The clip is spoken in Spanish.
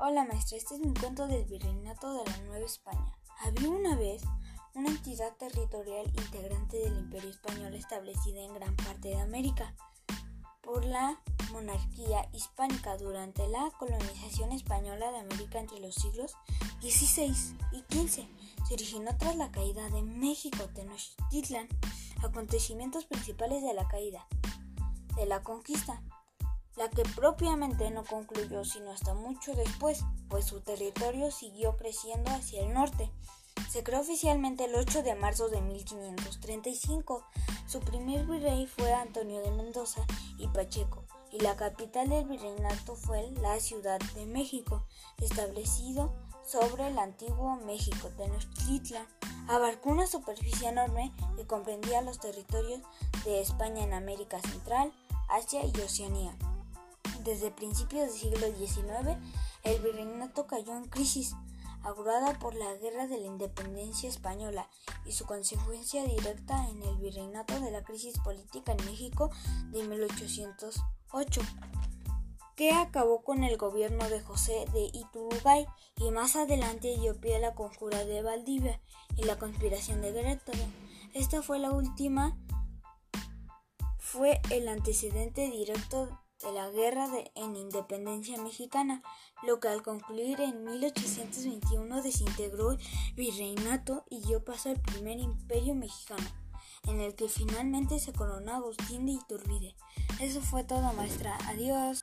Hola maestra, este es mi cuento del Virreinato de la Nueva España. Había una vez una entidad territorial integrante del Imperio Español establecida en gran parte de América por la monarquía hispánica durante la colonización española de América entre los siglos XVI y XV. Se originó tras la caída de México, Tenochtitlan, acontecimientos principales de la caída de la conquista la que propiamente no concluyó sino hasta mucho después, pues su territorio siguió creciendo hacia el norte. Se creó oficialmente el 8 de marzo de 1535. Su primer virrey fue Antonio de Mendoza y Pacheco, y la capital del virreinato fue la Ciudad de México, establecido sobre el antiguo México, Tenochtitlan. Abarcó una superficie enorme que comprendía los territorios de España en América Central, Asia y Oceanía. Desde principios del siglo XIX, el virreinato cayó en crisis, agravada por la Guerra de la Independencia Española y su consecuencia directa en el virreinato de la crisis política en México de 1808, que acabó con el gobierno de José de Iturugay y más adelante dio pie a la conjura de Valdivia y la conspiración de Querétaro. Esta fue la última, fue el antecedente directo de la Guerra de, en Independencia Mexicana, lo que al concluir en 1821 desintegró el virreinato y dio paso al primer imperio mexicano, en el que finalmente se coronó Agustín de Iturbide. Eso fue todo, maestra. Adiós.